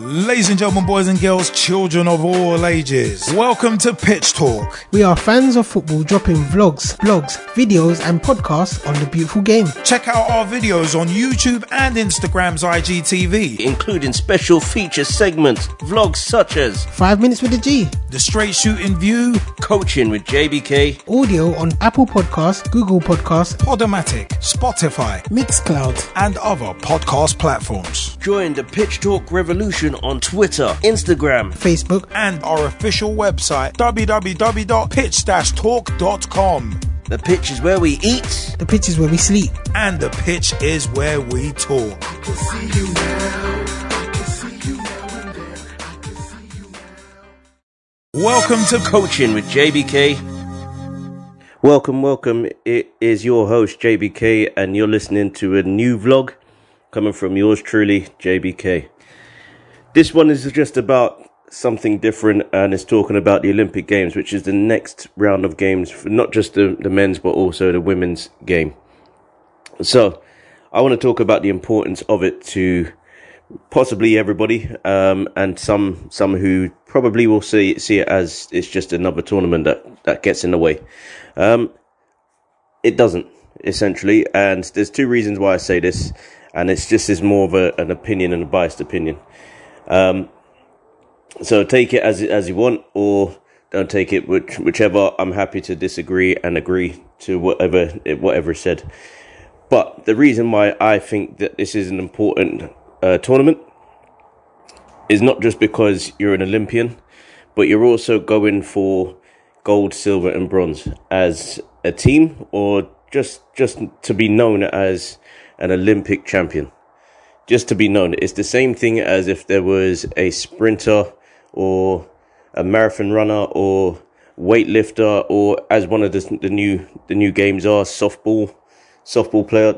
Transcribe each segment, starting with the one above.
Ladies and gentlemen, boys and girls, children of all ages, welcome to Pitch Talk. We are fans of football dropping vlogs, blogs, videos, and podcasts on the beautiful game. Check out our videos on YouTube and Instagram's IGTV, including special feature segments, vlogs such as 5 Minutes with the G, The Straight Shooting View, Coaching with JBK, audio on Apple Podcasts, Google Podcasts, Podomatic, Spotify, Mixcloud, and other podcast platforms. Join the Pitch Talk revolution on Twitter, Instagram, Facebook, and our official website www.pitch-talk.com. The pitch is where we eat. The pitch is where we sleep. And the pitch is where we talk. Welcome to Coaching with JBK. Welcome, welcome. It is your host, JBK, and you're listening to a new vlog coming from yours truly, JBK. This one is just about something different and it's talking about the Olympic Games, which is the next round of games for not just the, the men's but also the women's game. So, I want to talk about the importance of it to possibly everybody, um, and some some who probably will see see it as it's just another tournament that that gets in the way. Um, it doesn't essentially, and there's two reasons why I say this, and it's just is more of a, an opinion and a biased opinion. Um, so take it as as you want, or don't take it which, whichever. I'm happy to disagree and agree to whatever whatever is said. But the reason why I think that this is an important uh, tournament is not just because you're an Olympian, but you're also going for gold, silver, and bronze as a team, or just just to be known as an Olympic champion. Just to be known, it's the same thing as if there was a sprinter or a marathon runner or weightlifter, or as one of the the new the new games are softball, softball player.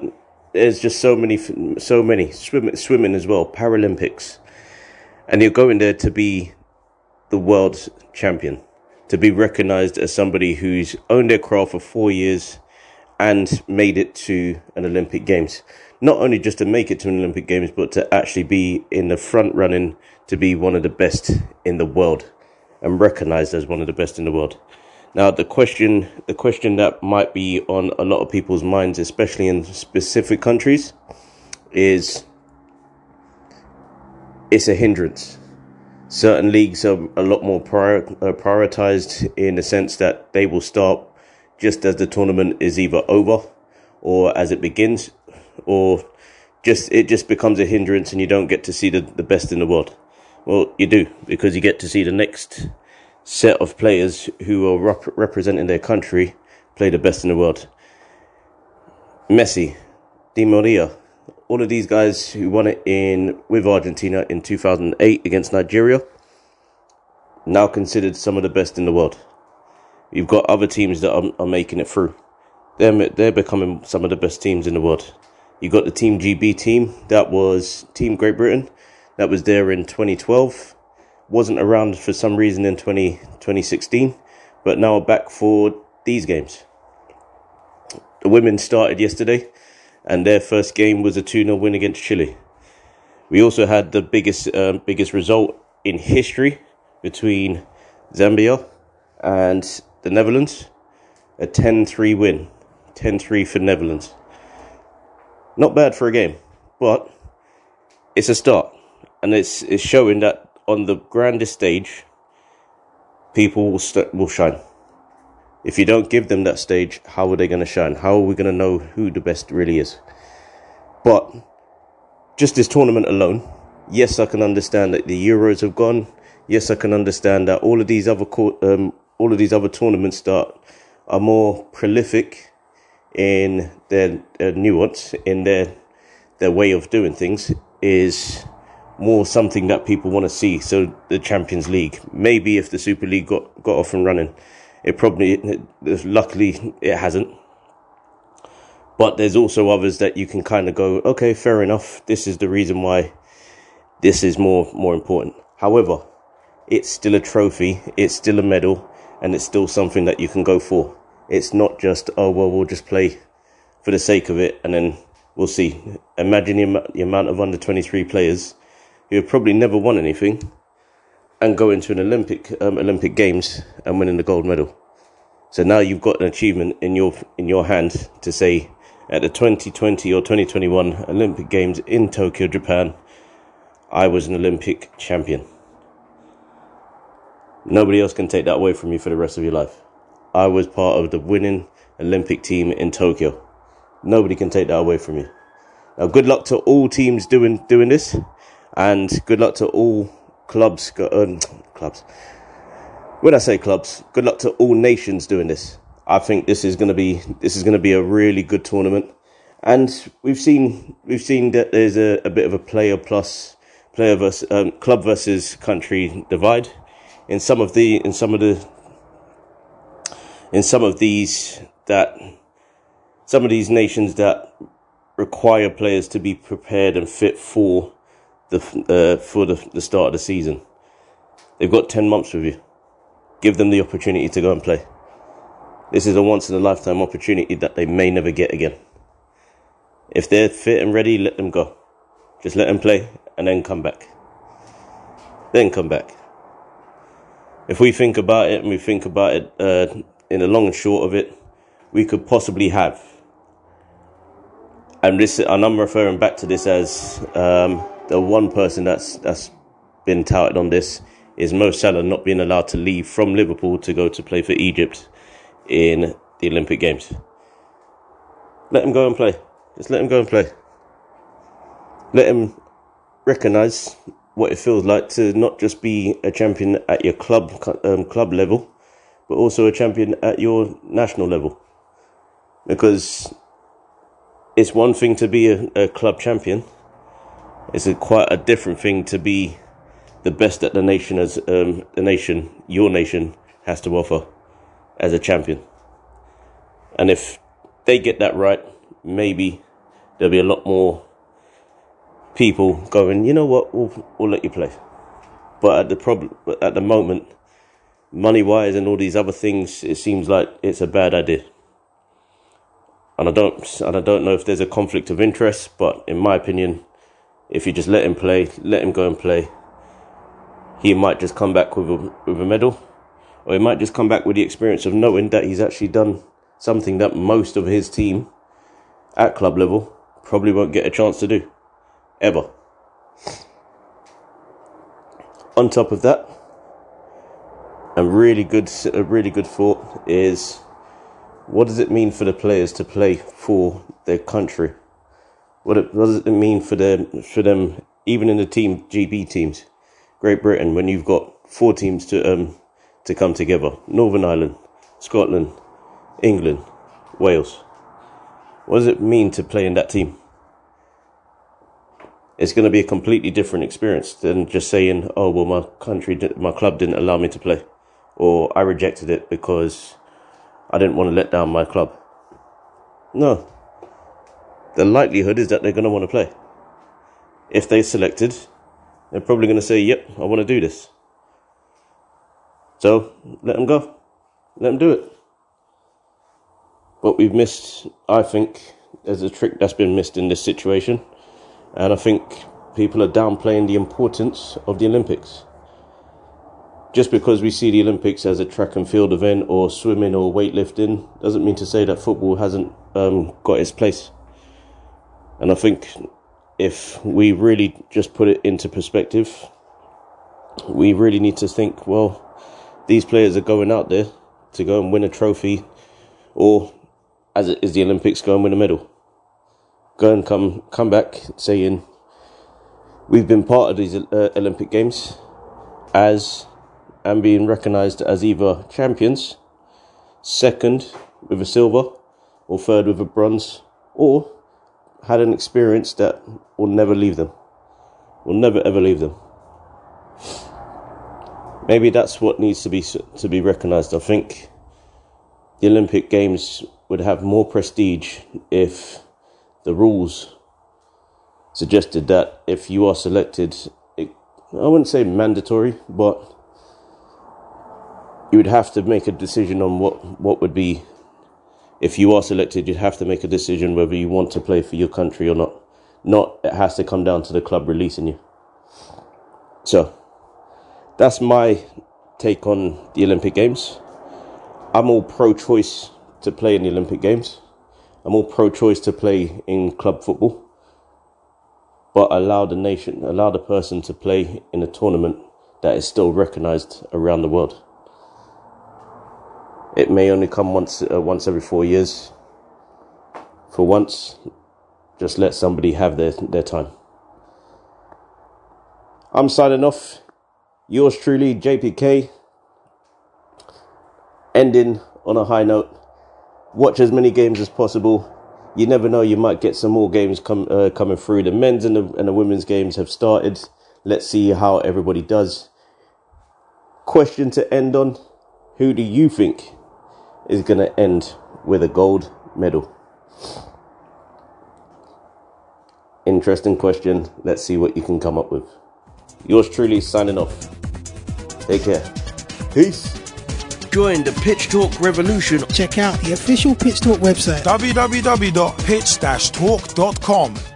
There's just so many, so many. Swimming, swimming as well, Paralympics, and you're going there to be the world champion, to be recognised as somebody who's owned their craft for four years and made it to an Olympic Games. Not only just to make it to an Olympic Games, but to actually be in the front running to be one of the best in the world and recognised as one of the best in the world. Now, the question, the question that might be on a lot of people's minds, especially in specific countries, is it's a hindrance. Certain leagues are a lot more prior, uh, prioritized in the sense that they will start just as the tournament is either over or as it begins, or just it just becomes a hindrance and you don't get to see the, the best in the world. Well, you do because you get to see the next set of players who are rep- representing their country play the best in the world. Messi, Di Maria, all of these guys who won it in with Argentina in 2008 against Nigeria, now considered some of the best in the world. You've got other teams that are, are making it through. They're, they're becoming some of the best teams in the world. You got the Team GB team, that was Team Great Britain, that was there in 2012 wasn't around for some reason in 20, 2016, but now back for these games. The women started yesterday, and their first game was a 2 0 win against Chile. We also had the biggest um, biggest result in history between Zambia and the Netherlands a 10 3 win. 10 3 for Netherlands. Not bad for a game, but it's a start. And it's, it's showing that on the grandest stage, people will st- will shine. If you don't give them that stage, how are they going to shine? How are we going to know who the best really is? But just this tournament alone, yes, I can understand that the Euros have gone. Yes, I can understand that all of these other um, all of these other tournaments that are more prolific in their, nuance, in their their way of doing things, is more something that people want to see. So the Champions League, maybe if the Super League got, got off and running, it probably, it, luckily it hasn't. But there's also others that you can kind of go, okay, fair enough. This is the reason why this is more, more important. However, it's still a trophy. It's still a medal and it's still something that you can go for. It's not just, oh, well, we'll just play for the sake of it and then we'll see. Imagine the, amount of under 23 players who have probably never won anything and go into an Olympic um, Olympic Games and winning the gold medal. So now you've got an achievement in your in your hand to say at the 2020 or 2021 Olympic Games in Tokyo, Japan, I was an Olympic champion. Nobody else can take that away from you for the rest of your life. I was part of the winning Olympic team in Tokyo. Nobody can take that away from you. Now, good luck to all teams doing doing this, and good luck to all clubs. Um, clubs. When I say clubs, good luck to all nations doing this. I think this is going to be this is going to be a really good tournament, and we've seen we've seen that there's a, a bit of a player plus player versus um, club versus country divide in some of the in some of the in some of these that some of these nations that require players to be prepared and fit for the uh, for the, the start of the season. They've got ten months with you. Give them the opportunity to go and play. This is a once in a lifetime opportunity that they may never get again. If they're fit and ready, let them go. Just let them play and then come back. Then come back. If we think about it and we think about it uh, in the long and short of it, we could possibly have. And this, and I'm referring back to this as um, the one person that's that's been touted on this is Mo Salah not being allowed to leave from Liverpool to go to play for Egypt in the Olympic Games. Let him go and play. Just let him go and play. Let him recognise what it feels like to not just be a champion at your club um, club level, but also a champion at your national level. Because it's one thing to be a, a club champion. It's a quite a different thing to be the best that the nation as um, the nation, your nation, has to offer as a champion. And if they get that right, maybe there'll be a lot more people going, you know what, we'll, we'll let you play. But at the problem, at the moment, money wise and all these other things, it seems like it's a bad idea. And I don't, and I don't know if there's a conflict of interest, but in my opinion, if you just let him play, let him go and play, he might just come back with a, with a medal or he might just come back with the experience of knowing that he's actually done something that most of his team at club level probably won't get a chance to do ever. On top of that, a really good, a really good thought is, what does it mean for the players to play for their country? What, it, what does it mean for them, for them, even in the team GB teams, Great Britain, when you've got four teams to um, to come together. Northern Ireland, Scotland, England, Wales. What does it mean to play in that team? It's going to be a completely different experience than just saying, "Oh, well, my country, my club didn't allow me to play," or "I rejected it because I didn't want to let down my club." No. The likelihood is that they're going to want to play. If they selected, they're probably going to say, "Yep, I want to do this." So let them go. Let them do it. But we've missed, I think, there's a trick that's been missed in this situation. And I think people are downplaying the importance of the Olympics. Just because we see the Olympics as a track and field event or swimming or weightlifting doesn't mean to say that football hasn't um, got its place. And I think if we really just put it into perspective, we really need to think well, these players are going out there to go and win a trophy, or as it is the Olympics, go and win a medal. Go and come come back saying we've been part of these uh, Olympic Games as and being recognised as either champions, second with a silver, or third with a bronze, or had an experience that will never leave them, will never ever leave them maybe that's what needs to be to be recognised. I think the Olympic Games would have more prestige if the rules suggested that if you are selected, it, I wouldn't say mandatory, but you would have to make a decision on what what would be. If you are selected, you'd have to make a decision whether you want to play for your country or not. Not it has to come down to the club releasing you. So, that's my take on the Olympic Games. I'm all pro choice to play in the Olympic Games. I'm all pro choice to play in club football. But allow the nation, allow the person to play in a tournament that is still recognized around the world. It may only come once, uh, once every four years. For once, just let somebody have their, their time. I'm signing off. Yours truly, JBK. Ending on a high note. Watch as many games as possible. You never know, you might get some more games come, uh, coming through. The men's and the, and the women's games have started. Let's see how everybody does. Question to end on Who do you think is going to end with a gold medal? Interesting question. Let's see what you can come up with. Yours truly signing off. Take care. Peace. Join the Pitch Talk revolution. Check out the official Pitch Talk website. www.pitch-talk.com